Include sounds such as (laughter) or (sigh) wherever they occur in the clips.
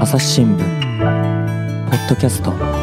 朝日新聞ポッドキャスト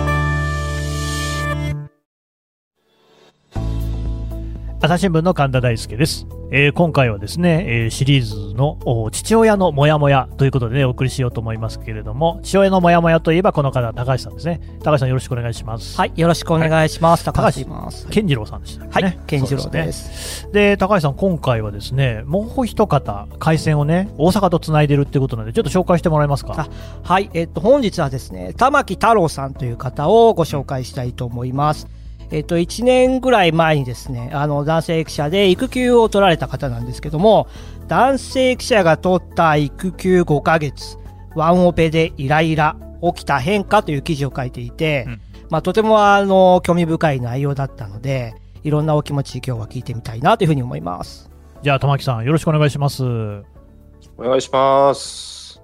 朝日新聞の神田大輔です。えー今回はですね、えーシリーズのお父親のモヤモヤということで、ね、お送りしようと思いますけれども、父親のモヤモヤといえばこの方、高橋さんですね。高橋さんよろしくお願いします。はい、よろしくお願いします。はい高橋。健次郎さんでしたね。はい、健次郎です。ね。で、高橋さん、今回はですね、もう一方、回線をね、大阪とつないでるってことなので、ちょっと紹介してもらえますか？あはい、えっと、本日はですね、玉木太郎さんという方をご紹介したいと思います。えっと、1年ぐらい前にですね、あの、男性記者で育休を取られた方なんですけども、男性記者が取った育休5ヶ月、ワンオペでイライラ、起きた変化という記事を書いていて、うんまあ、とてもあの、興味深い内容だったので、いろんなお気持ち今日は聞いてみたいなというふうに思います。じゃあ、玉木さん、よろしくお願いします。お願いします。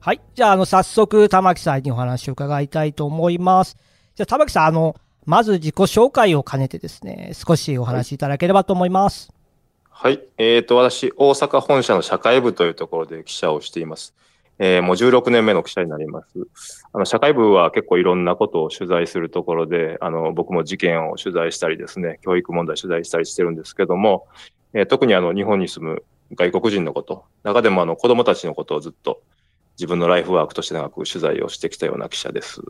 はい。じゃあ、あの、早速、玉木さんにお話を伺いたいと思います。じゃあ、玉木さん、あの、まず自己紹介を兼ねてですね、少しお話しいただければと思います。はい。えっ、と、私、大阪本社の社会部というところで記者をしています。えーもう16年目の記者になります。あの、社会部は結構いろんなことを取材するところで、あの、僕も事件を取材したりですね、教育問題取材したりしてるんですけども、えー特にあの、日本に住む外国人のこと、中でもあの、子供たちのことをずっと自分のライフワークとして長く取材をしてきたような記者です。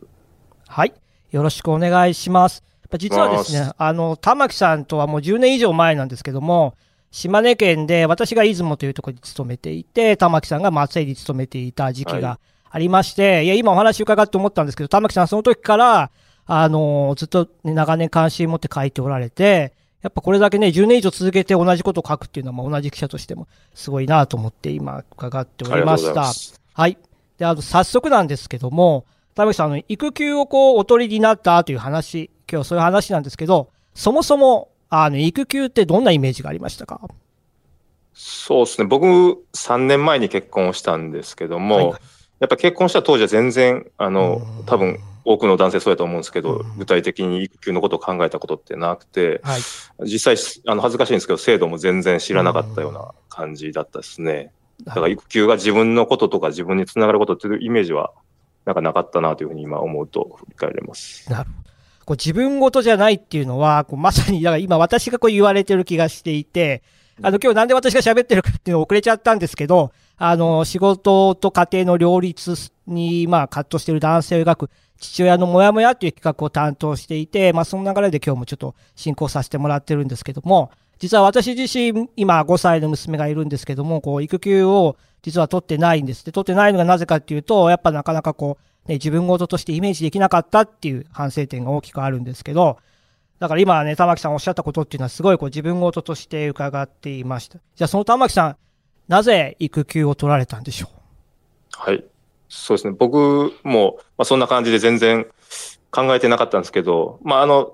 はい。よろしくお願いします。実はですね、あの、玉木さんとはもう10年以上前なんですけども、島根県で私が出雲というところに勤めていて、玉木さんが松江に勤めていた時期はがありまして、い、や、今お話伺って思ったんですけど、玉木さんその時から、あの、ずっと、ね、長年関心持って書いておられて、やっぱこれだけね、10年以上続けて同じことを書くっていうのは、まあ、同じ記者としてもすごいなと思って今伺っておりました。はい。で、あの、早速なんですけども、田口さん、あの、育休をこう、お取りになったという話、今日そういう話なんですけど、そもそも、あの、育休ってどんなイメージがありましたか？そうですね。僕、3年前に結婚をしたんですけども、はいはいやっぱ結婚した当時は全然、あのうん、多分、多くの男性そうやと思うんですけどうん、具体的に育休のことを考えたことってなくて、はい。実際、あの、恥ずかしいんですけど、制度も全然知らなかったような感じだったですね。だから育休が自分のこととか自分につながることっていうイメージは、なんかなかったなというふうに今思うと振り返れます。なるほど。こう自分事じゃないっていうのは、こうまさに、だから今私がこう言われてる気がしていて、あの、今日なんで私が喋ってるかっていうの遅れちゃったんですけど、あの、仕事と家庭の両立に、まあ、葛藤している男性を描く父親のモヤモヤっていう企画を担当していて、まあ、その流れで今日もちょっと進行させてもらってるんですけども、実は私自身、今5歳の娘がいるんですけども、こう、育休を実は取ってないんです。で、取ってないのがなぜかっていうと、やっぱなかなかこう、ね、自分事としてイメージできなかったっていう反省点が大きくあるんですけど、だから今ね、玉木さんおっしゃったことっていうのはすごいこう自分事として伺っていました。じゃあその玉木さん、なぜ育休を取られたんでしょう？はい。そうですね。僕も、まあ、そんな感じで全然考えてなかったんですけど、まあ、あの、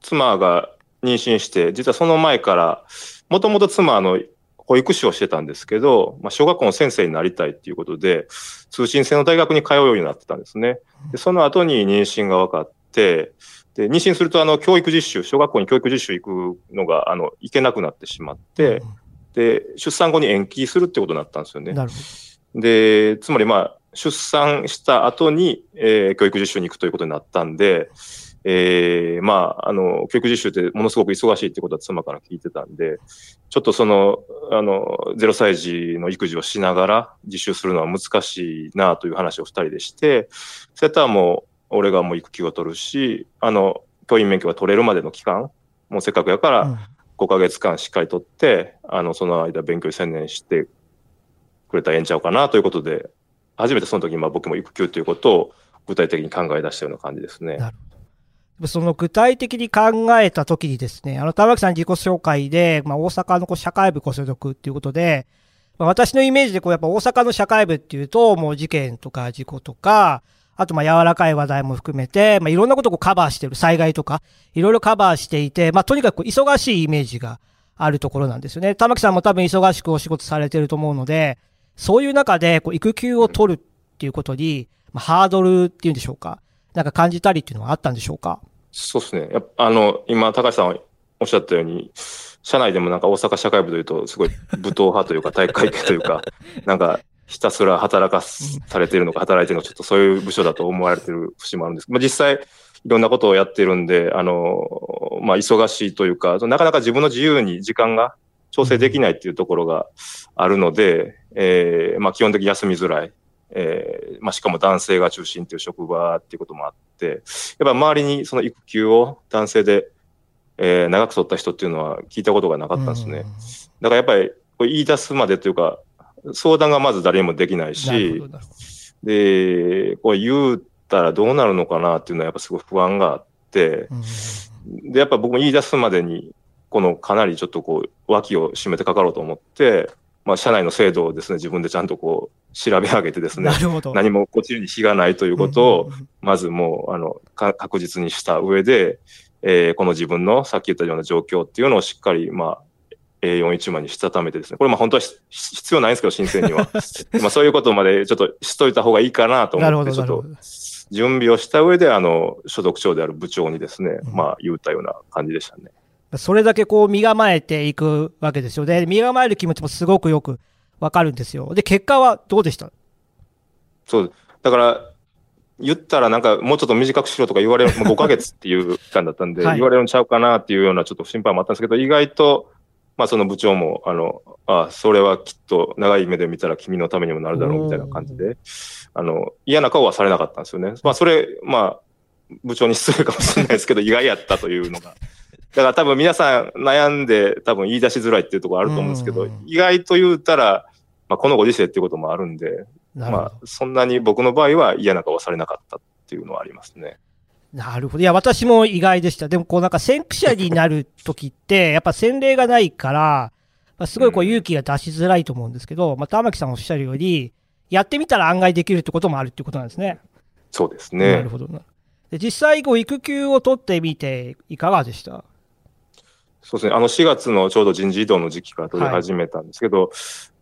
妻が妊娠して、実はその前から、もともと妻はあの、保育士をしてたんですけど、まあ、小学校の先生になりたいっていうことで、通信制の大学に通うようになってたんですね。で、その後に妊娠が分かって、で、妊娠すると、あの、教育実習、小学校に教育実習行くのが、あの、行けなくなってしまっうて、で、出産後に延期するってことになったんですよね。なるほで、つまりまあ、出産した後に、えー教育実習に行くということになったんで、えーまあ、あの、教育実習ってものすごく忙しいってことは妻から聞いてたんで、ちょっとその、あの、0歳児の育児をしながら実習するのは難しいなという話を二人でして、そうやったらもう、俺がもう育休を取るし、あの、教員免許が取れるまでの期間、もうせっかくやから、ど。うん5ヶ月間しっかり取って、あの、その間勉強に専念してくれたらええんちゃうかなということで、初めてその時、まあ僕も育休ということを具体的に考え出したような感じですね。なるその具体的に考えたときにですね、あの、玉木さん自己紹介で、まあ、大阪のこう社会部ご所属っていうことで、まあ、私のイメージでこうやっぱ大阪の社会部っていうと、もう事件とか事故とか、あとまあ柔らかい話題も含めて、まあ、いろんなことをこうカバーしてる、災害とか、いろいろカバーしていて、まあ、とにかくこう忙しいイメージがあるところなんですよね。玉木さんも多分忙しくお仕事されてると思うので、そういう中でこう育休を取るっていうことに、まあ、ハードルっていうんでしょうか。なんか感じたりっていうのはあったんでしょうか？そうですね。やあの、今、高橋さんおっしゃったように、社内でもなんか大阪社会部というと、すごい武闘派というか、体育会系というか、(laughs) なんか、ひたすら働かされているのか、働いているのか、ちょっとそういう部署だと思われている節もあるんですけど、まあ、実際、いろんなことをやってるんで、あの、まあ、忙しいというか、なかなか自分の自由に時間が調整できないっていうところがあるので、えー、まあ、基本的に休みづらい。えー、まあ、しかも男性が中心っていう職場っていうこともあって、やっぱ周りにその育休を男性で、えー、長く取った人っていうのは聞いたことがなかったんですね。だからやっぱり言い出すまでというか、相談がまず誰にもできないし、で、これ言ったらどうなるのかなっていうのはやっぱすごい不安があって、で、やっぱ僕も言い出すまでに、このかなりちょっとこう、脇を締めてかかろうと思って、まあ、社内の制度をですね、自分でちゃんとこう、調べ上げてですね、何もこっちに非がないということを、まずもう、あの、確実にした上で、えー、この自分のさっき言ったような状況っていうのをしっかり、まあ、A41 枚にしたためてですね、これまあ本当は必要ないんですけど、申請には。(laughs) まあそういうことまでちょっとしといた方がいいかなと思って、ちょっと準備をした上で、あの、所属長である部長にですね、まあ言ったような感じでしたね。それだけこう身構えていくわけですよね。身構える気持ちもすごくよくわかるんですよ。で、結果はどうでした？そう。だから、言ったらなんかもうちょっと短くしろとか言われる、5ヶ月っていう期間だったんで、(laughs) 言われるんちゃうかなっていうようなちょっと心配もあったんですけど、意外と、まあその部長も、あの、あそれはきっと長い目で見たら君のためにもなるだろうみたいな感じで、あの、嫌な顔はされなかったんですよね。まあそれ、まあ、部長に失礼かもしれないですけど、意外やったというのが。だから多分皆さん悩んで多分言い出しづらいっていうところあると思うんですけど、意外と言うたら、まあこのご時世っていうこともあるんで、まあそんなに僕の場合は嫌な顔されなかったっていうのはありますね。なるほど。いや、私も意外でした。でも、こうなんか先駆者になる時って、(laughs) やっぱ洗礼がないから、まあ、すごいこう勇気が出しづらいと思うんですけど、まあ、玉木さんおっしゃるように、やってみたら案外できるってこともあるってことなんですね。そうですね。なるほど。で実際、こう育休を取ってみて、いかがでした？そうですね。あの4月のちょうど人事異動の時期から取り始めたんですけど、はい、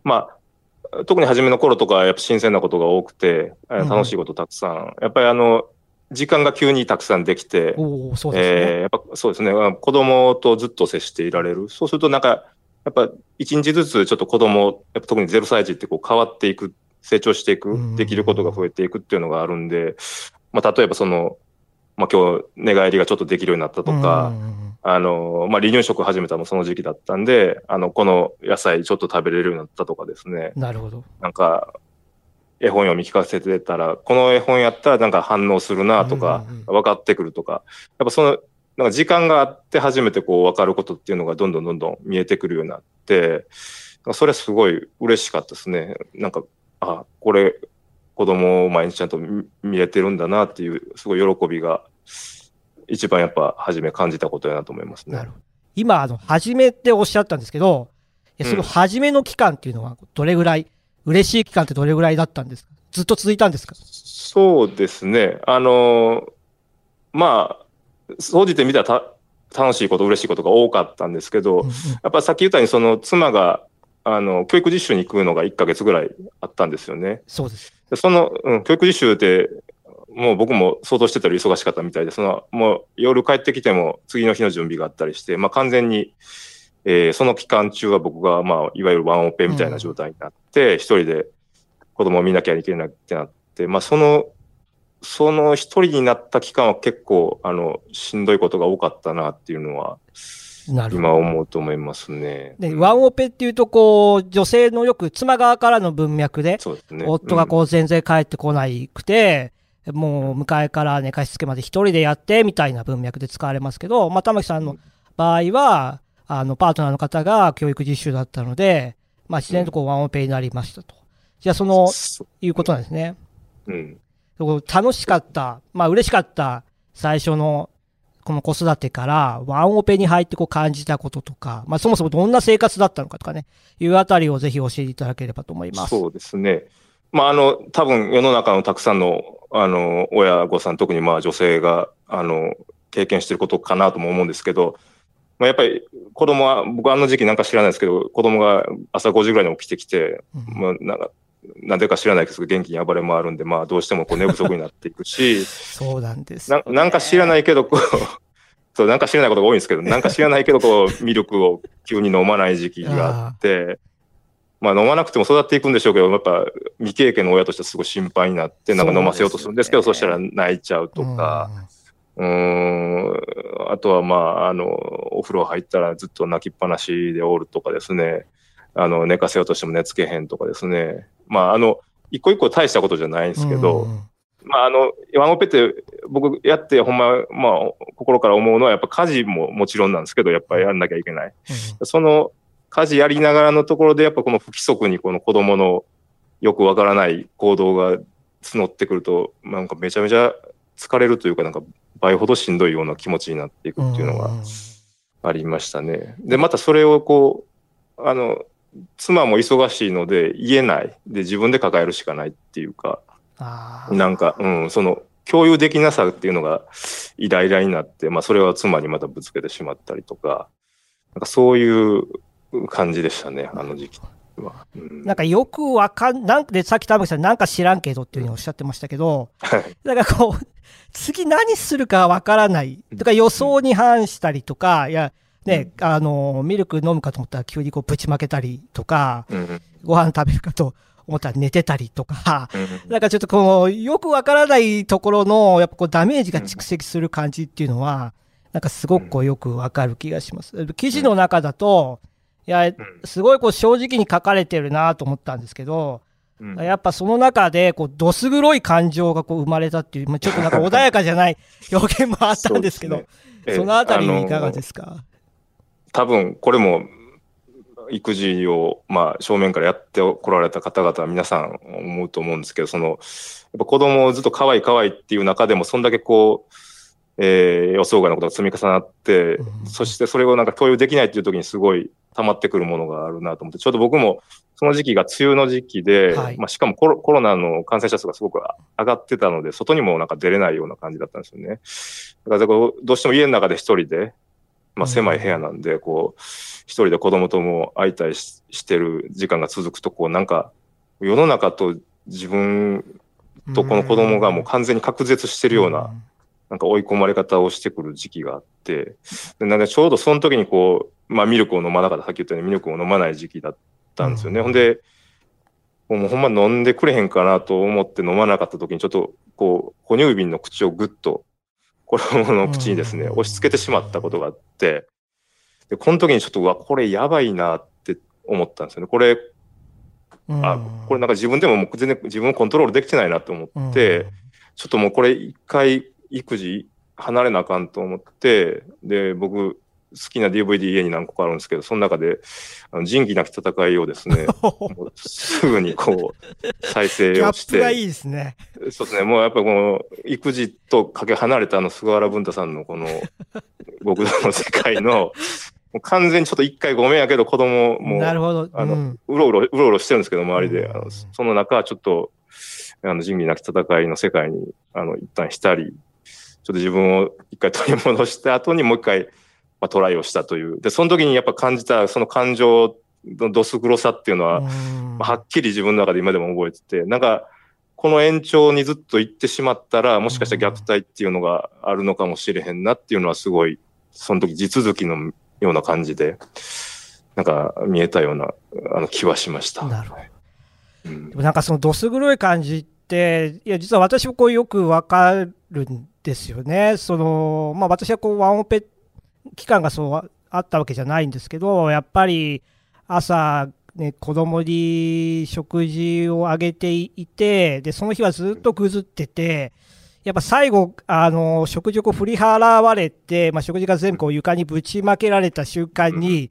まあ、特に初めの頃とか、やっぱ新鮮なことが多くて、楽しいことたくさん。うん、やっぱりあの、時間が急にたくさんできて、おそうですね、えー、やっぱそうですね、子供とずっと接していられる。そうするとなんか、やっぱ一日ずつちょっと子供、やっぱ特に0歳児ってこう変わっていく、成長していく、できることが増えていくっていうのがあるんで、まあ例えばその、まあ今日寝返りがちょっとできるようになったとか、あの、まあ離乳食始めたのもその時期だったんで、あの、この野菜ちょっと食べれるようになったとかですね。なるほど。なんか、絵本読み聞かせてたら、この絵本やったらなんか反応するなとか、分かってくるとか、やっぱその、なんか時間があって初めてこう分かることっていうのがどんどんどんどん見えてくるようになって、それすごい嬉しかったですね。なんか、あ、これ、子供を毎日ちゃんと見えてるんだなっていう、すごい喜びが、一番やっぱ初め感じたことやなと思いますね。今、あの、初めっておっしゃったんですけど、その初めの期間っていうのはどれぐらい嬉しい期間ってどれぐらいだったんですか？ずっと続いたんですか？そうですね。あの、まあ、総じて見たら楽しいこと、嬉しいことが多かったんですけど、うんうん、やっぱさっき言ったように、その妻が、あの、教育実習に行くのが1ヶ月ぐらいあったんですよね。そうです。その、うん、教育実習って、もう僕も想像してたより忙しかったみたいで、その、もう夜帰ってきても次の日の準備があったりして、まあ完全に、えー、その期間中は僕が、まあ、いわゆるワンオペみたいな状態になって、一、うん、人で子供を見なきゃいけないってなって、まあ、その、その一人になった期間は結構、あの、しんどいことが多かったなっていうのは、今思うと思いますね。で、ワンオペっていうと、こう、女性のよく妻側からの文脈で、そうですね、夫がこう全然帰ってこないくて、うん、もう迎えから寝かしつけまで一人でやってみたいな文脈で使われますけど、まあ、玉木さんの場合は、あの、パートナーの方が教育実習だったので、まあ、自然とこう、ワンオペになりましたと。じゃあ、その、いうことなんですね。うん。楽しかった、まあ、嬉しかった最初の、この子育てから、ワンオペに入ってこう感じたこととか、まあ、そもそもどんな生活だったのかとかね、いうあたりをぜひ教えていただければと思います。そうですね。まあ、あの、多分世の中のたくさんの、あの、親御さん、特にまあ女性が、あの、経験していることかなとも思うんですけど、まあ、やっぱり子供は、僕あの時期なんか知らないですけど、子供が朝5時ぐらいに起きてきて、うん、まあ、なんか、なんでか知らないけど、元気に暴れ回るんで、まあ、どうしてもこう (laughs) 寝不足になっていくし、そうなんです、ね、な。なんか知らないけど、こう、(laughs) そう、なんか知らないことが多いんですけど、なんか知らないけど、こう、ミルクを急に飲まない時期があって、まあ飲まなくても育っていくんでしょうけど、やっぱ未経験の親としてはすごい心配になって、なんか飲ませようとするんですけど、そ,、ねしたら泣いちゃうとか、うーん、あとはまあ、あの、お風呂入ったらずっと泣きっぱなしでおるとかですね、あの、寝かせようとしても寝つけへんとかですね。まあ、あの、一個一個大したことじゃないんですけど、うん。まあ、あの、ワンオペって僕やってほんま、まあ、心から思うのはやっぱ家事ももちろんなんですけど、やっぱりやらなきゃいけない。その家事やりながらのところでやっぱこの不規則にこの子供のよくわからない行動が募ってくると、なんかめちゃめちゃ疲れるというかなんか倍ほどしんどいような気持ちになっていくっていうのがありましたね。で、またそれをこう、あの、妻も忙しいので言えない。で、自分で抱えるしかないっていうか、なんか、うん、その、共有できなさっていうのがイライラになって、まあ、それは妻にまたぶつけてしまったりとか、なんかそういう感じでしたね、あの時期は。うんなんかよくわかん、なんでさっき田淵さんなんか知らんけどっていうふうにおっしゃってましたけど、はいなんかこう、次何するかわからない。とか予想に反したりとか、いや、ね、あの、ミルク飲むかと思ったら急にこうぶちまけたりとか、うんうんご飯食べるかと思ったら寝てたりとか、うんなんかちょっとこの、よくわからないところの、やっぱこうダメージが蓄積する感じっていうのは、なんかすごくこうよくわかる気がします。記事の中だと、いや、すごいこう正直に書かれてるなと思ったんですけど、うん。やっぱその中で、こう、どす黒い感情がこう生まれたっていう、まあ、ちょっとなんか穏やかじゃない (laughs) 表現もあったんですけど、そうですね。そのあたりええいかがですか、多分これも育児をまあ正面からやってこられた方々は皆さん思うと思うんですけど、そのやっぱ子供をずっと可愛い可愛いっていう中でも、そんだけこう、えー予想外のことが積み重なって、うん。そしてそれをなんか共有できないっていう時にすごい溜まってくるものがあるなと思って、ちょうど僕もその時期が梅雨の時期で、はい。まあしかもコロコロナの感染者数がすごく上がってたので、外にもなんか出れないような感じだったんですよね。だからどうしても家の中で一人で、まあ狭い部屋なんで、こう、一人で子供とも会いたいししてる時間が続くと、こうなんか、世の中と自分とこの子供がもう完全に隔絶してるような、なんか追い込まれ方をしてくる時期があって、でなんかちょうどその時にこう、まあミルクを飲まなかった、さっき言ったようにミルクを飲まない時期だったんですよね。うんほんで、もうほんま飲んでくれへんかなと思って飲まなかった時にちょっとこう、哺乳瓶の口をぐっと子供の口にですね、うん押し付けてしまったことがあって、で、この時にちょっと、うわ、これやばいなって思ったんですよね。これ、うんあ、これなんか自分でももう全然自分をコントロールできてないなと思って、ちょっともうこれ一回育児離れなあかんと思って、で、僕、好きな DVD 家に何個かあるんですけど、その中で、あの仁義なき戦いをですね、(laughs) すぐにこう、再生をして、がいいですね。そうですね、もうやっぱこの、育児とかけ離れたあの菅原文太さんのこの、(laughs) 極道の世界の、もう完全にちょっと一回ごめんやけど子供もなるほど。あのうろうろ、うろうろしてるんですけど、周りで。うんあのその中はちょっと、あの、仁義なき戦いの世界に、あの、一旦浸り、ちょっと自分を一回取り戻した後にもう一回、まあ、トライをしたという。で、その時にやっぱ感じた、その感情のどす黒さっていうのは、はっきり自分の中で今でも覚えてて、なんか、この延長にずっと行ってしまったら、もしかしたら虐待っていうのがあるのかもしれへんなっていうのはすごい、その時地続きのような感じで、なんか見えたようなあの気はしました。なるほど。うんでもなんかそのどす黒い感じって、いや、実は私もこうよくわかるんですよね。その、まあ私はこうワンオペ期間がそうあったわけじゃないんですけど、やっぱり朝、ね、子供に食事をあげていて、で、その日はずっとぐずってて、やっぱ最後、あの、食事を振り払われて、まあ食事が全部こう床にぶちまけられた瞬間に、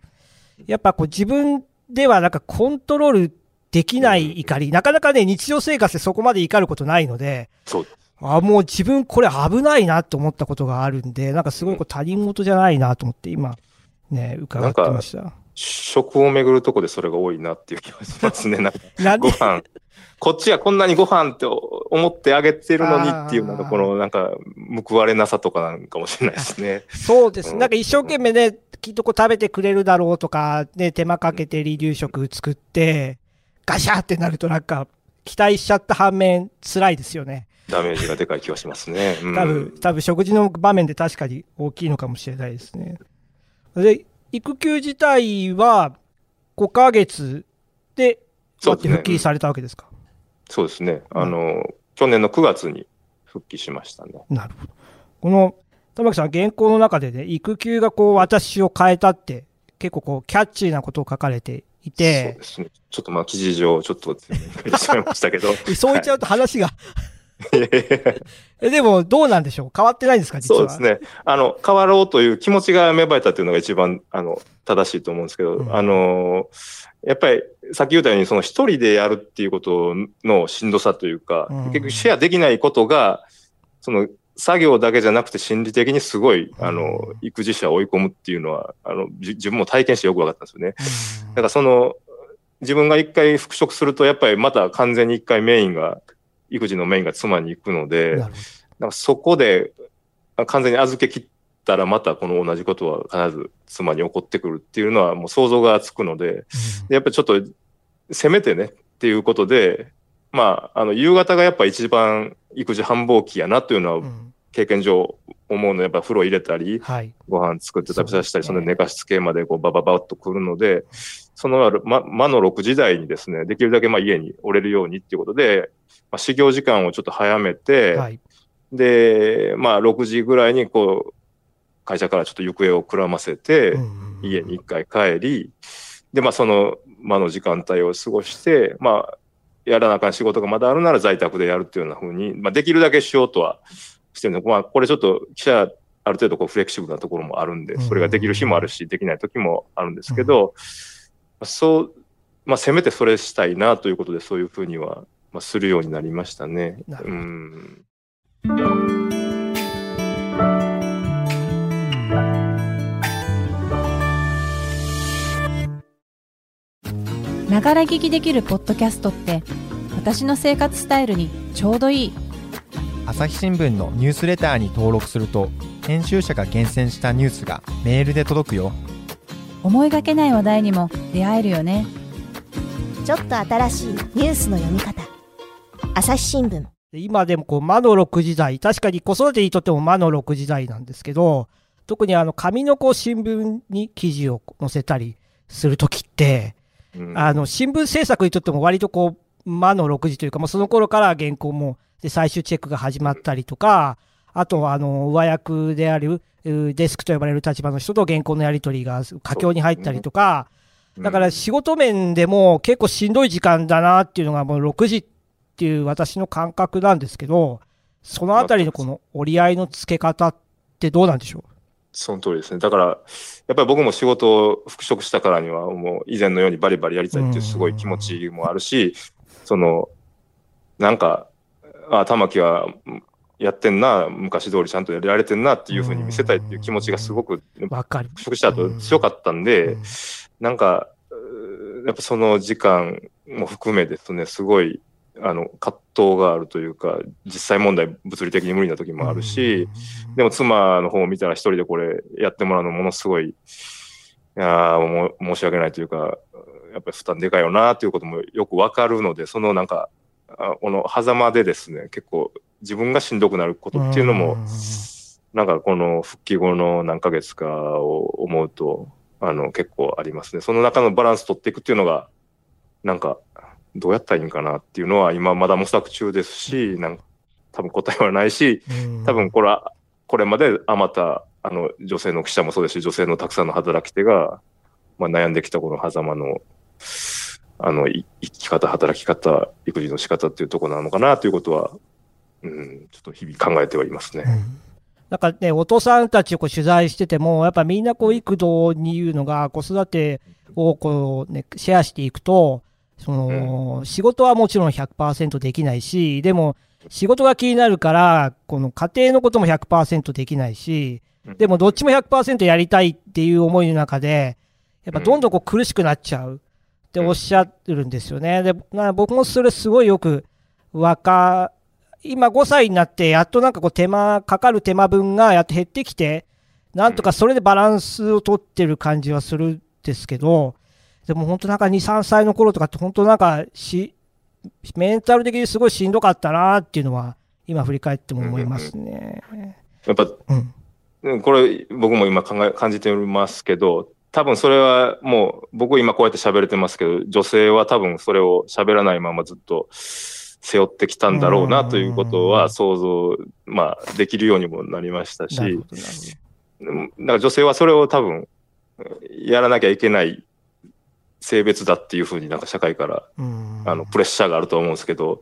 やっぱこう自分ではなんかコントロールできない怒り、なかなかね、日常生活でそこまで怒ることないので、そう。あもう自分これ危ないなと思ったことがあるんで、なんかすごいこう他人事じゃないなと思って今、ね、伺ってました。食をめぐるとこでそれが多いなっていう気がしますね。(laughs) なんかご飯。こっちはこんなにご飯って思ってあげてるのにっていう、なんかこの、なんか報われなさとかなんかもしれないですね。(laughs) そうです。なんか一生懸命ね、きっとこう食べてくれるだろうとか、ね、手間かけて離乳食作って、ガシャってなるとなんか、期待しちゃった反面、辛いですよね。ダメージがでかい気がしますね。うん、多分、多分食事の場面で確かに大きいのかもしれないですね。で、育休自体は5ヶ月で、そうですね復帰されたわけですか？そうですね。あの、去年の9月に復帰しましたね。なるほど。この、玉木さん、原稿の中でね、育休がこう、私を変えたって、結構こう、キャッチーなことを書かれていそうてで、すね。ちょっとまあ、記事上、ちょっと強めに書いましたけど。(laughs) そう言っちゃうと話が、(laughs) でも、どうなんでしょう？変わってないんですか、実は。そうですね。あの、変わろうという気持ちが芽生えたっていうのが一番、あの、正しいと思うんですけど、うんあの、やっぱり、さっき言ったように、その一人でやるっていうことのしんどさというか、うん結局シェアできないことが、その、作業だけじゃなくて心理的にすごい、あの、育児者を追い込むっていうのは、あの、じ自分も体験してよく分かったんですよね。うんだからその、自分が一回復職すると、やっぱりまた完全に一回メインが、育児のメインが妻に行くので、なるほなんかそこであ完全に預け切ったらまたこの同じことは必ず妻に起こってくるっていうのはもう想像がつくので、ど。でやっぱりちょっとせめてねっていうことで、まあ、あの、夕方がやっぱ一番育児繁忙期やなというのは経験上思うので、やっぱ風呂入れたり、はい。ご飯作って食べさせたり、その寝かしつけまでこうバババッと来るので、そのま、魔の6時台にですね、できるだけまあ家に折れるようにっていうことで、まあ、始業時間をちょっと早めて、はい。で、まあ、6時ぐらいに、こう、会社からちょっと行方をくらませて、家に一回帰り、で、まあ、その間の時間帯を過ごして、まあ、やらなあかん仕事がまだあるなら在宅でやるっていうような風に、まあ、できるだけしようとはしてるので、まあ、これちょっと記者、ある程度こうフレキシブルなところもあるんで、それができる日もあるし、できない時もあるんですけど、そう、まあ、せめてそれしたいなということで、そういうふうには、まあ、するようになりましたね。うん。ながら聞きできるポッドキャストって私の生活スタイルにちょうどいい。朝日新聞のニュースレターに登録すると編集者が厳選したニュースがメールで届くよ。思いがけない話題にも出会えるよね。ちょっと新しいニュースの読み方。朝日新聞。で今でもこう魔の6時代、確かに子育てにとっても魔の6時代なんですけど、特にあの紙のこう新聞に記事を載せたりするときって、うん。あの新聞制作にとっても割とこう魔の6時というか、もうその頃から原稿もで最終チェックが始まったりとか、あとはあの上役であるうデスクと呼ばれる立場の人と原稿のやり取りが佳境に入ったりとか、だから仕事面でも結構しんどい時間だなっていうのがもう6時っていう私の感覚なんですけど、そのあたりのこの折り合いのつけ方ってどうなんでしょその通りですね。だから、やっぱり僕も仕事を復職したからには、もう以前のようにバリバリやりたいっていうすごい気持ちもあるし、その、なんか、あ、玉木はやってんな、昔通りちゃんとやられてんなっていうふうに見せたいっていう気持ちがすごく。復職した後強かったんで、なんか、やっぱその時間も含めですね、すごい、あの、葛藤があるというか、実際問題物理的に無理な時もあるし、でも妻の方を見たら一人でこれやってもらうのものすごい、いやーもう申し訳ないというか、やっぱり負担でかいよなということもよくわかるので、そのなんか、あこの狭間でですね、結構自分がしんどくなることっていうのも、なんかこの復帰後の何ヶ月かを思うと、あの結構ありますね。その中のバランス取っていくっていうのが、なんかどうやったらいいんかなっていうのは今まだ模索中ですし、なんか多分答えはないし、多分これは、これまであまた、あの、女性の記者もそうですし、女性のたくさんの働き手が、まあ、悩んできたこの狭間の、あの、い生き方、働き方、育児の仕方っていうところなのかなということは、うん、ちょっと日々考えてはいますね。なんかね、お父さんたちをこう取材してても、やっぱみんなこう育児に言うのが、子育てをこう、ね、シェアしていくと、その、仕事はもちろん100%できないし、でも、仕事が気になるから、この家庭のことも100%できないし、でもどっちも100%やりたいっていう思いの中で、やっぱどんどんこう苦しくなっちゃうっておっしゃってるんですよね。で、な僕もそれすごいよくわか、今5歳になって、やっとなんかこう手間、かかる手間分がやっと減ってきて、なんとかそれでバランスを取ってる感じはするんですけど、でも本当なんか2、3歳の頃とかって本当なんかし、メンタル的にすごいしんどかったなっていうのは、今振り返っても思いますね。やっぱ、うん。うんこれ僕も今考え、感じてますけど、多分それはもう、僕今こうやって喋れてますけど、女性は多分それを喋らないままずっと背負ってきたんだろうなということは想像、まあ、できるようにもなりましたし、だから女性はそれを多分、やらなきゃいけない性別だっていうふうになんか社会から、あの、プレッシャーがあると思うんですけど、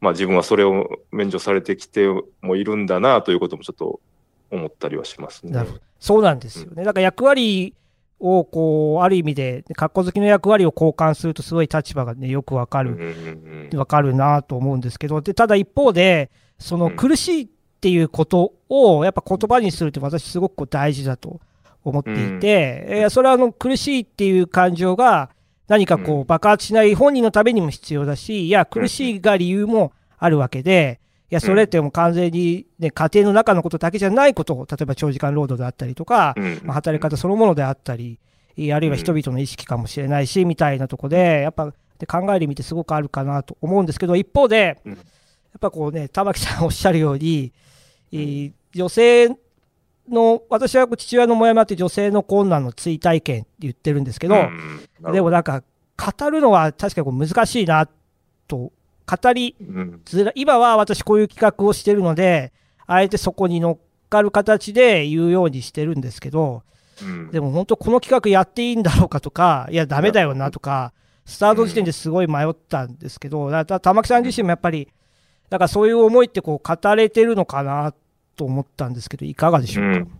まあ自分はそれを免除されてきてもいるんだなということもちょっと思ったりはしますね。そうなんですよね。だから役割をこう、ある意味で、格好好きの役割を交換するとすごい立場がね、よくわかうんる、うんうん。わかるなと思うんですけど、で、ただ一方で、そのうん。苦しいっていうことをやっぱ言葉にするって私すごく大事だと思っていて、えーそれはあの苦しいっていう感情が何かこうう爆発しない本人のためにも必要だし、いや、苦しいが理由もあるわけで、いや、それってもう完全に、ね、家庭の中のことだけじゃないことを、例えば長時間労働であったりとか、うん。まあ、働き方そのものであったり、あるいは人々の意識かもしれないし、みたいなとこで、やっぱで考えてみてすごくあるかなと思うんですけど、一方で、うん。やっぱこうね、玉木さんおっしゃるように、えー女性の、私は父親のもやまって女性の困難の追体験って言ってるんですけど、うんでもなんか、語るのは確かにこう難しいなと、語りうん。ずら今は私こういう企画をしてるので、あえてそこに乗っかる形で言うようにしてるんですけど、うん。でも本当この企画やっていいんだろうかとか、いや、ダメだよなとか、スタート時点ですごい迷ったんですけど、だ玉木さん自身もやっぱり、だからそういう思いってこう語れてるのかなと思ったんですけど、いかがでしょうか？うん。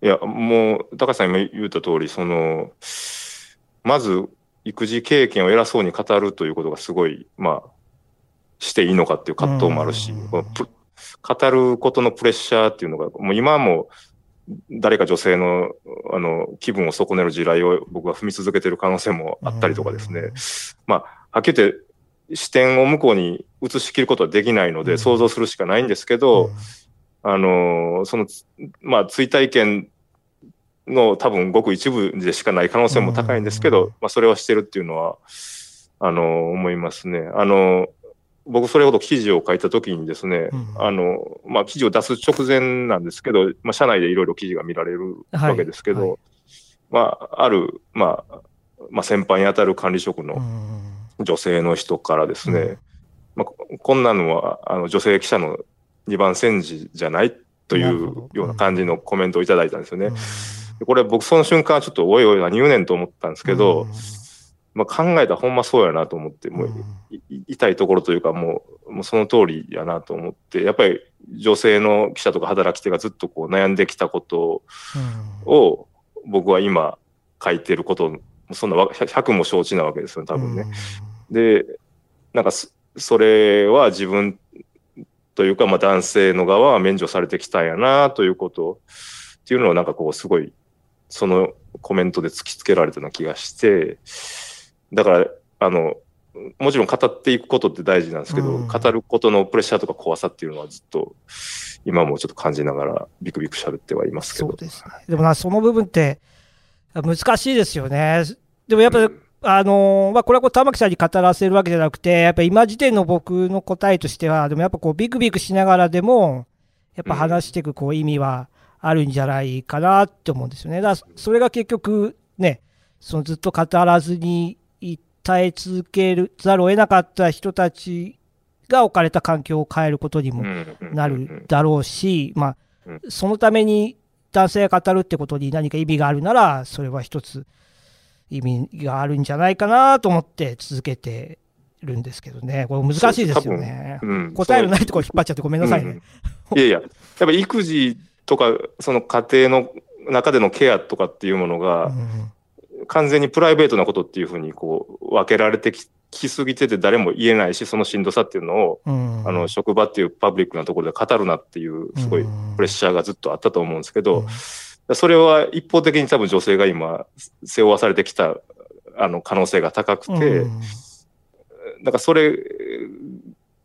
いや、もう、高橋さん今言った通り、その、まず、育児経験を偉そうに語るということがすごい、まあ、していいのかっていう葛藤もあるし語ることのプレッシャーっていうのが、もう今も、誰か女性の、あの、気分を損ねる地雷を僕は踏み続けてる可能性もあったりとかですね。まあ、はっきり言って、視点を向こうに移し切ることはできないので、うん。想像するしかないんですけど、あのーその、つまあ、追体験の多分ごく一部でしかない可能性も高いんですけど、うんまあ、それはしてるっていうのは、あのー思いますね。あのー僕それほど記事を書いた時にですね、うんあの、まあ、記事を出す直前なんですけど、まあ、社内でいろいろ記事が見られるわけですけど、はい。はいまあ、ある、まあ、まあ、先輩に当たる管理職のうん。女性の人からですね、うん。まあ、ここんなのはあの女性記者の2番煎じじゃないというような感じのコメントをいただいたんですよね。これ僕その瞬間ちょっとおいおい何言うねんと思ったんですけど、うん。まあ、考えたらほんまそうやなと思って、もう痛いところというかもうもうその通りやなと思って、やっぱり女性の記者とか働き手がずっとこう悩んできたことうん。を僕は今書いてること、そんなわ100も承知なわけですよね、多分ね。で、なんかそ、それは自分というか、まあ男性の側は免除されてきたんやなということっていうのをなんかこうすごい、そのコメントで突きつけられたような気がして、だから、あの、もちろん語っていくことって大事なんですけど、うん語ることのプレッシャーとか怖さっていうのはずっと今もちょっと感じながらビクビク喋ってはいますけど。そうですね。でもな、その部分って難しいですよね。でもやっぱ、あのーまあ、これはこう玉木さんに語らせるわけじゃなくて、やっぱ今時点の僕の答えとしては、でもやっぱこうビクビクしながらでも、やっぱ話していくこう意味はあるんじゃないかなって思うんですよね。だからそれが結局ね、そのずっと語らずに耐え続けるざるを得なかった人たちが置かれた環境を変えることにもなるだろうし、まうん。あ、そのために男性が語るってことに何か意味があるなら、それは一つ意味があるんじゃないかなと思って続けてるんですけどね。これ難しいですよね。うん。答えのないところ引っ張っちゃってごめんなさいね。うん。いやいや、やっぱり育児とか、その家庭の中でのケアとかっていうものが、完全にプライベートなことっていうふうにこう分けられてききすぎてて誰も言えないし、そのしんどさっていうのを、うん。あの、職場っていうパブリックなところで語るなっていう、すごいプレッシャーがずっとあったと思うんですけど、それは一方的に多分女性が今、背負わされてきた、あの、可能性が高くて、うんだからそれ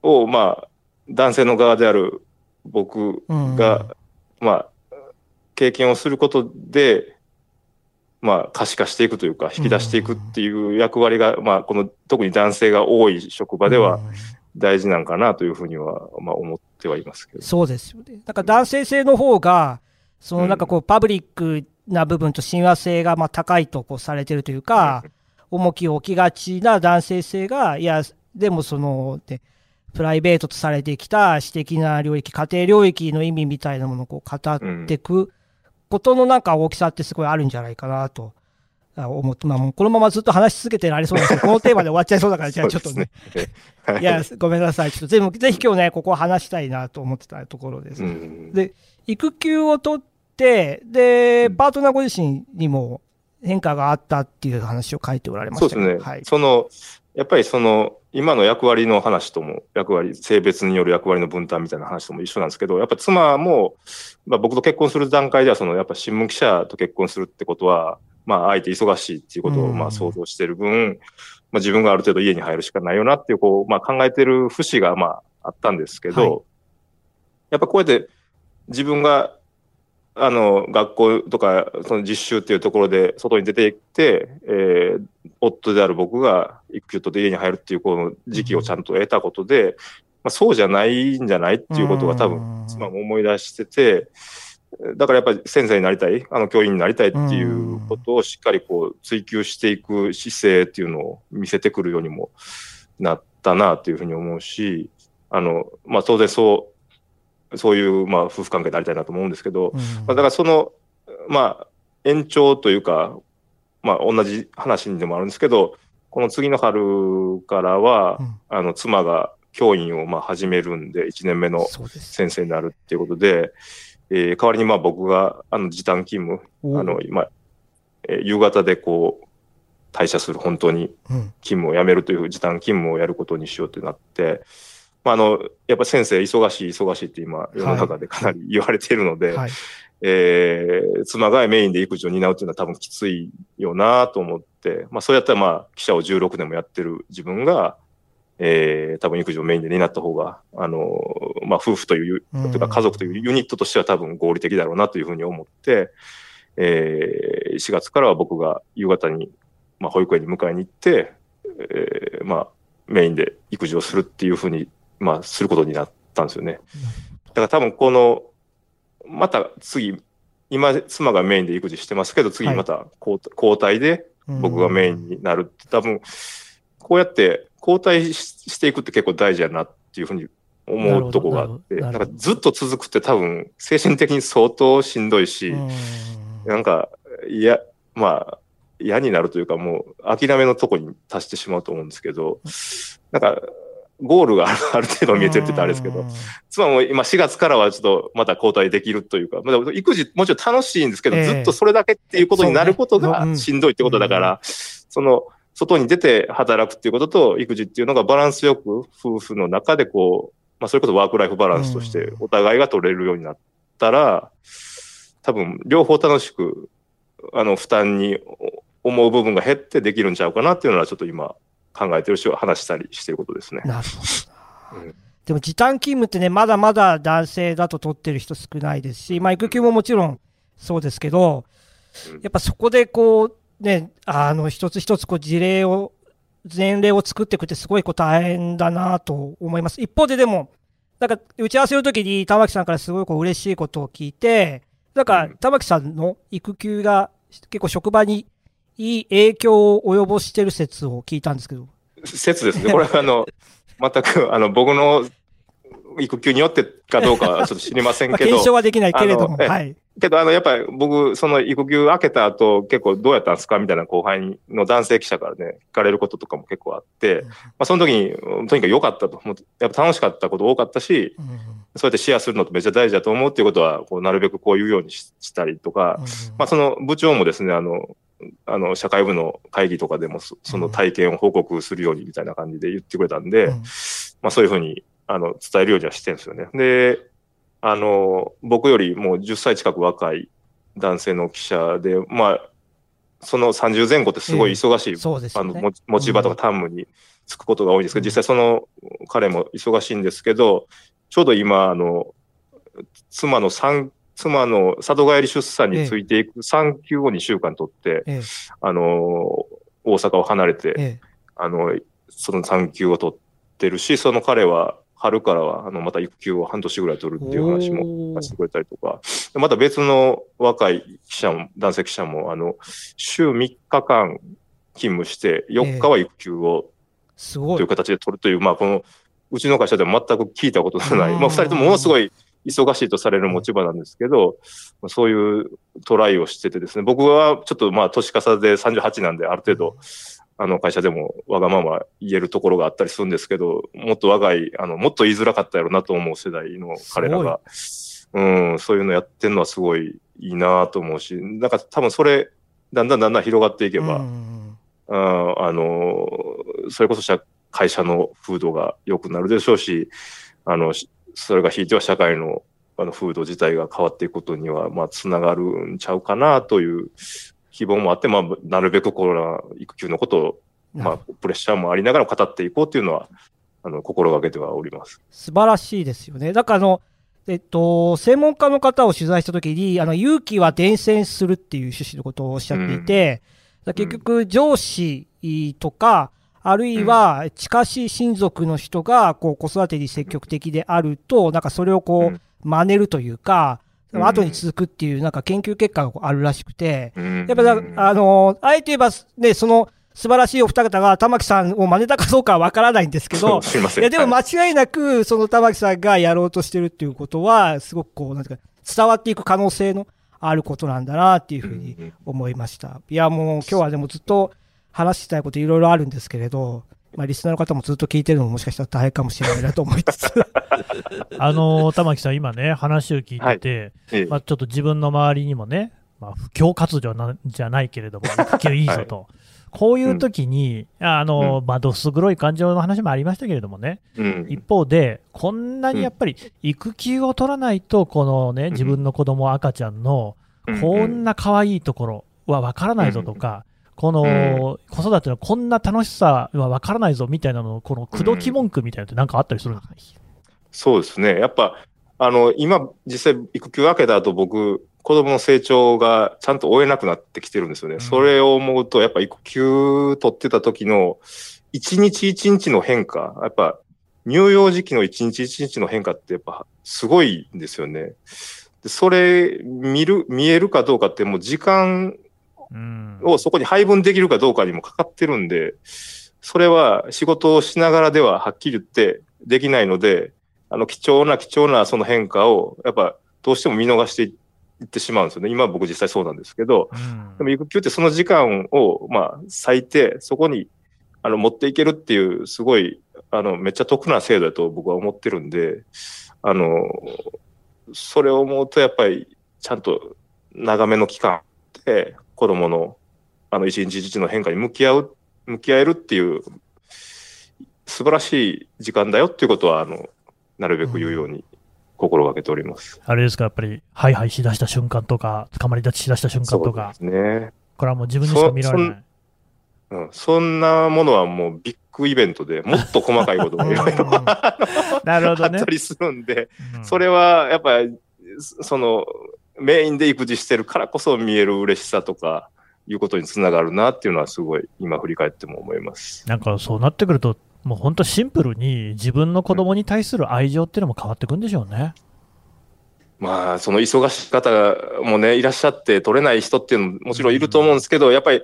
を、まあ、男性の側である僕が、まあ、経験をすることで、まあ、可視化していくというか、引き出していくっていう役割が、まあ、この、特に男性が多い職場では大事なんかなというふうには、まあ、思っってはいますけど。そうですよね。なんか男性性の方が、そのなんかこう、パブリックな部分と親和性がまあ高いとこうされてるというか、重きを置きがちな男性性が、いや、でもその、ね、プライベートとされてきた私的な領域、家庭領域の意味みたいなものをこう語っていくことのなんか大きさってすごいあるんじゃないかなとあ思って、まあもうこのままずっと話し続けてられそうですけど、このテーマで終わっちゃいそうだから、(laughs) じゃあちょっとね。はいいや、ごめんなさい。ちょっと全部、ぜひ今日ね、ここは話したいなと思ってたところです。うんで、育休を取って、で、うんパートナーご自身にも変化があったっていう話を書いておられましたそうですね。はい。その、やっぱりその、今の役割の話とも、役割、性別による役割の分担みたいな話とも一緒なんですけど、やっぱ妻も、まあ僕と結婚する段階では、その、やっぱ新聞記者と結婚するってことは、まあ相手忙しいっていうことをうんまあ想像してる分、まあ自分がある程度家に入るしかないよなっていう、こう、まあ考えてる節がまああったんですけど、はいやっぱこうやって自分があの、学校とか、その実習っていうところで外に出て行って、えー夫である僕が育休取って家に入るっていうこの時期をちゃんと得たことで、まあ、そうじゃないんじゃないっていうことが多分、妻も思い出してて、だからやっぱり先生になりたい、あの教員になりたいっていうことをしっかりこう追求していく姿勢っていうのを見せてくるようにもなったなっていうふうに思うし、あの、まあ当然そう、そういうまあ夫婦関係でありたいなと思うんですけど、うん。まあ、だからその、まあ、延長というか、まあ、同じ話でもあるんですけど、この次の春からは、うん。あの、妻が教員をまあ始めるんで、1年目の。先生になるっていうことで、えー代わりにまあ僕が、あの、時短勤務、おあの、今、えー夕方でこう、退社する、本当にうん。勤務を辞めるという時短勤務をやることにしようってなって、まあ、あの、やっぱ先生忙しい忙しいって今世の中でかなり言われているので、はい。えー妻がメインで育児を担うっていうのは多分きついよなと思って、まあそうやったらまあ記者を16年もやってる自分が、えー多分育児をメインで担った方が、あのまあ夫婦という、うんとか家族というユニットとしては多分合理的だろうなというふうに思って、えー4月からは僕が夕方に、まあ保育園に迎えに行って、えーまあメインで育児をするっていうふうに、まあすることになったんですよね。だから多分この、また次、今、妻がメインで育児してますけど、次はい。また交代で僕がメインになるって、多分、こうやって交代ししていくって結構大事やなっていうふうに思うとこがあって、なんかずっと続くって多分、精神的に相当しんどいし、うん。なんか、いや、まあ、嫌になるというか、もう諦めのとこに達してしまうと思うんですけど、なんか、ゴールがある程度見えてるって言ったらあれですけど、妻も今4月からはちょっとまた交代できるというか、まあ、育児もちろん楽しいんですけど、ええ。ずっとそれだけっていうことになることそうね。うんがしんどいってことだから、その、外に出て働くっていうことと育児っていうのがバランスよく夫婦の中でこう、まあそれこそワークライフバランスとしてうんお互いが取れるようになったら、多分両方楽しく、あの負担に思う部分が減ってできるんちゃうかなっていうのはちょっと今考えてるし話したりしてることですね。なるほどうん。でも時短勤務ってね、まだまだ男性だと取ってる人少ないですし、まあ育休ももちろんそうですけどうん、やっぱそこでこう、ね、あの、一つ一つこう事例を、前例を作っていくってすごいこう大変だなと思います。一方ででも、なんか打ち合わせの時に玉木さんからすごいこう嬉しいことを聞いて、なんかうん玉木さんの育休が結構職場にいい影響を及ぼしてる説を聞いたんですけど。説ですね。これはあの、全く、あの、僕の育休によってかどうかはちょっと知りません (laughs) まあ、けど、検証はできないけれども、はい。けど、あの、やっぱり僕、その育休明けた後、結構どうやったんですかみたいな後輩の男性記者からね、聞かれることとかも結構あって、まあ、その時に、うんとにかく良かったと。やっぱ楽しかったこと多かったし、うんそうやってシェアするのってめっちゃ大事だと思うっていうことは、こう、なるべくこう言うようにししたりとか、まあ、その部長もですね、あの、あの、社会部の会議とかでもそ、その体験を報告するようにみたいな感じで言ってくれたんで、うんまあそういうふうに、あの、伝えるようにはしてるんですよね。で、あの、僕よりもう10歳近く若い男性の記者で、まあ、その30前後ってすごい忙しい、そうですよね。あの持ち場とか担務につくことが多いんですけど、うん実際その彼も忙しいんですけど、ちょうど今、あの、妻の産、妻の里帰り出産についていく産休を2週間取って、ええ。あの、大阪を離れて、えあの、その産休を取ってるし、その彼は春からは、あの、また育休を半年ぐらい取るっていう話もしてくれたりとか、でまた別の若い記者も、男性記者も、あの、週3日間勤務して、4日は育休をすごい。という。形で取るという、まあ、この、うちの会社でも全く聞いたことのない、うんまあ、二人ともものすごい忙しいとされる持ち場なんですけど、まあそういうトライをしててですね、僕はちょっとまあ、年重で38なんで、ある程度、あの会社でもわがまま言えるところがあったりするんですけど、もっと若い、あの、もっと言いづらかったやろうなと思う世代の彼らが、うん、そういうのやってるのはすごいいいなと思うし、なんか多分それ、だんだんだんだん広がっていけば、うんうんあの、それこそ社会社の風土が良くなるでしょうし、あの、しそれがひいては社会のあの風土自体が変わっていくことには、まあ、つながるんちゃうかなという希望もあって、まあ、なるべくコロナ育休のことを、まあ、プレッシャーもありながら語っていこうというのは、あの、心がけてはおります。素晴らしいですよね。だからあの、えっと、専門家の方を取材したときに、あの、勇気は伝染するっていう趣旨のことをおっしゃっていて、だから結局、上司とか、あるいは近しい親族の人がこう子育てに積極的であると、なんかそれをこう真似るというか、うん。後に続くっていうなんか研究結果があるらしくて、うん。やっぱだ、あの、あえて言えば、ね、その素晴らしいお二方が玉木さんを真似たかどうかはわからないんですけど、すいません。いや、でもはい。間違いなく、その玉木さんがやろうとしてるっていうことは、すごくこう、なんていうか、伝わっていく可能性のあることなんだなっていうふうにうん。思いました。いや、もう今日はでもずっと話したいこといろいろあるんですけれど、まあ、リスナーの方もずっと聞いてるのももしかしたら大変かもしれないなと思いつつ。(laughs) あの玉木さん、今ね、話を聞いてて、ええまあ、ちょっと自分の周りにもね、まあ、布教活動なじゃないけれども、(laughs) 育休いいぞと。こういう時に、あの、まあ、どす黒い感情の話もありましたけれどもね、うん。一方で、こんなにやっぱり育休を取らないと、このね、自分の子供赤ちゃんの、こんな可愛いところは分からないぞとか、この子育てのこんな楽しさは分からないぞみたいなの、この口説き文句みたいなのってなんかあったりするんですか、そうですね。やっぱ、あの、今、実際、育休明けた後、僕、子供の成長がちゃんと追えなくなってきてるんですよね。んそれを思うと、やっぱ育休取ってた時の、一日一日の変化、やっぱ、乳幼児期の一日一日の変化って、やっぱ、すごいんですよね。でそれ、見る、見えるかどうかって、もう時間うんをそこに配分できるかどうかにもかかってるんで、それは仕事をしながらでははっきり言ってできないので、あの貴重な貴重なその変化をやっぱどうしても見逃していってしまうんですよね。今は僕実際そうなんですけど、うんでも育休ってその時間をまあ割いてそこにあの持っていけるっていうすごいあのめっちゃ得な制度だと僕は思ってるんで、あの、それを思うとやっぱりちゃんと長めの期間で子供のあの一日一日の変化に向き合う、向き合えるっていう素晴らしい時間だよっていうことは、あの、なるべく言うように心がけております。あれですか、やっぱり、ハイハイしだした瞬間とか、捕まり立ちしだした瞬間とか、そうですね。これはもう自分にしか見られない。うん、そんなものはもうビッグイベントでもっと細かいことがいろいろなるほどねあった。りするんで、うんそれはやっぱり、その、メインで育児してるからこそ見える嬉しさとか、いうことにつながるなっていうのはすごい今振り返っても思います。なんかそうなってくると、もう本当シンプルに自分の子供に対する愛情っていうのも変わってくんでしょうね。まあ、その忙しい方もね、いらっしゃって取れない人っていうのももちろんいると思うんですけど、やっぱり、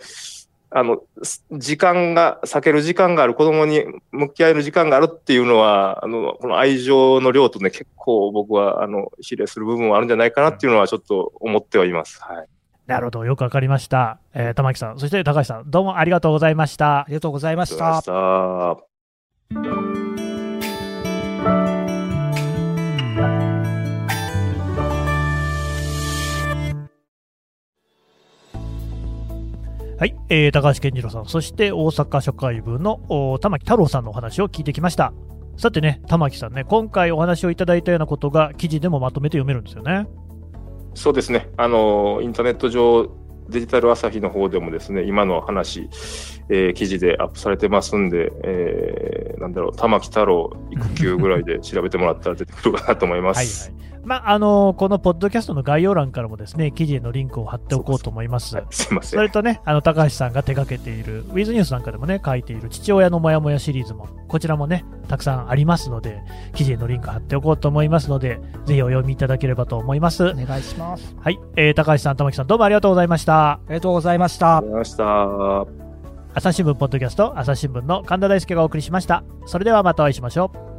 あの、す時間が、避ける時間がある、子供に向き合える時間があるっていうのは、あの、この愛情の量とね、結構僕は、あの、比例する部分はあるんじゃないかなっていうのはちょっと思ってはいます。はい。なるほど、よくわかりました。えー玉木さん、そして高橋さん、どうもありがとうございましたあ。りがとうございましたはい、えー高橋健次郎さん、そして大阪社会部のお玉木太郎さんのお話を聞いてきました。さてね、玉木さんね、今回お話をいただいたようなことが記事でもまとめて読めるんですよね。そうですね。あの、インターネット上、デジタル朝日の方でもですね、今の話、えー記事でアップされてますんで、えーなんだろう、玉木太郎育休ぐらいで調べてもらったら出てくるかなと思いま (laughs) はいす。はい。まあ、あのこのポッドキャストの概要欄からもですね記事へのリンクを貼っておこうと思います。はい、すいません。それとね、あの高橋さんが手掛けている、ウィズニュースなんかでもね、書いている父親のモヤモヤシリーズも、こちらもね、たくさんありますので、記事へのリンク貼っておこうと思いますので、ぜひお読みいただければと思います。お願いします。はい、えー、高橋さん、玉木さん、どうもありがとうございました。ありがとうございましたあり。がとうございました。朝日新聞ポッドキャスト、朝日新聞の神田大輔がお送りしました。それではまたお会いしましょう。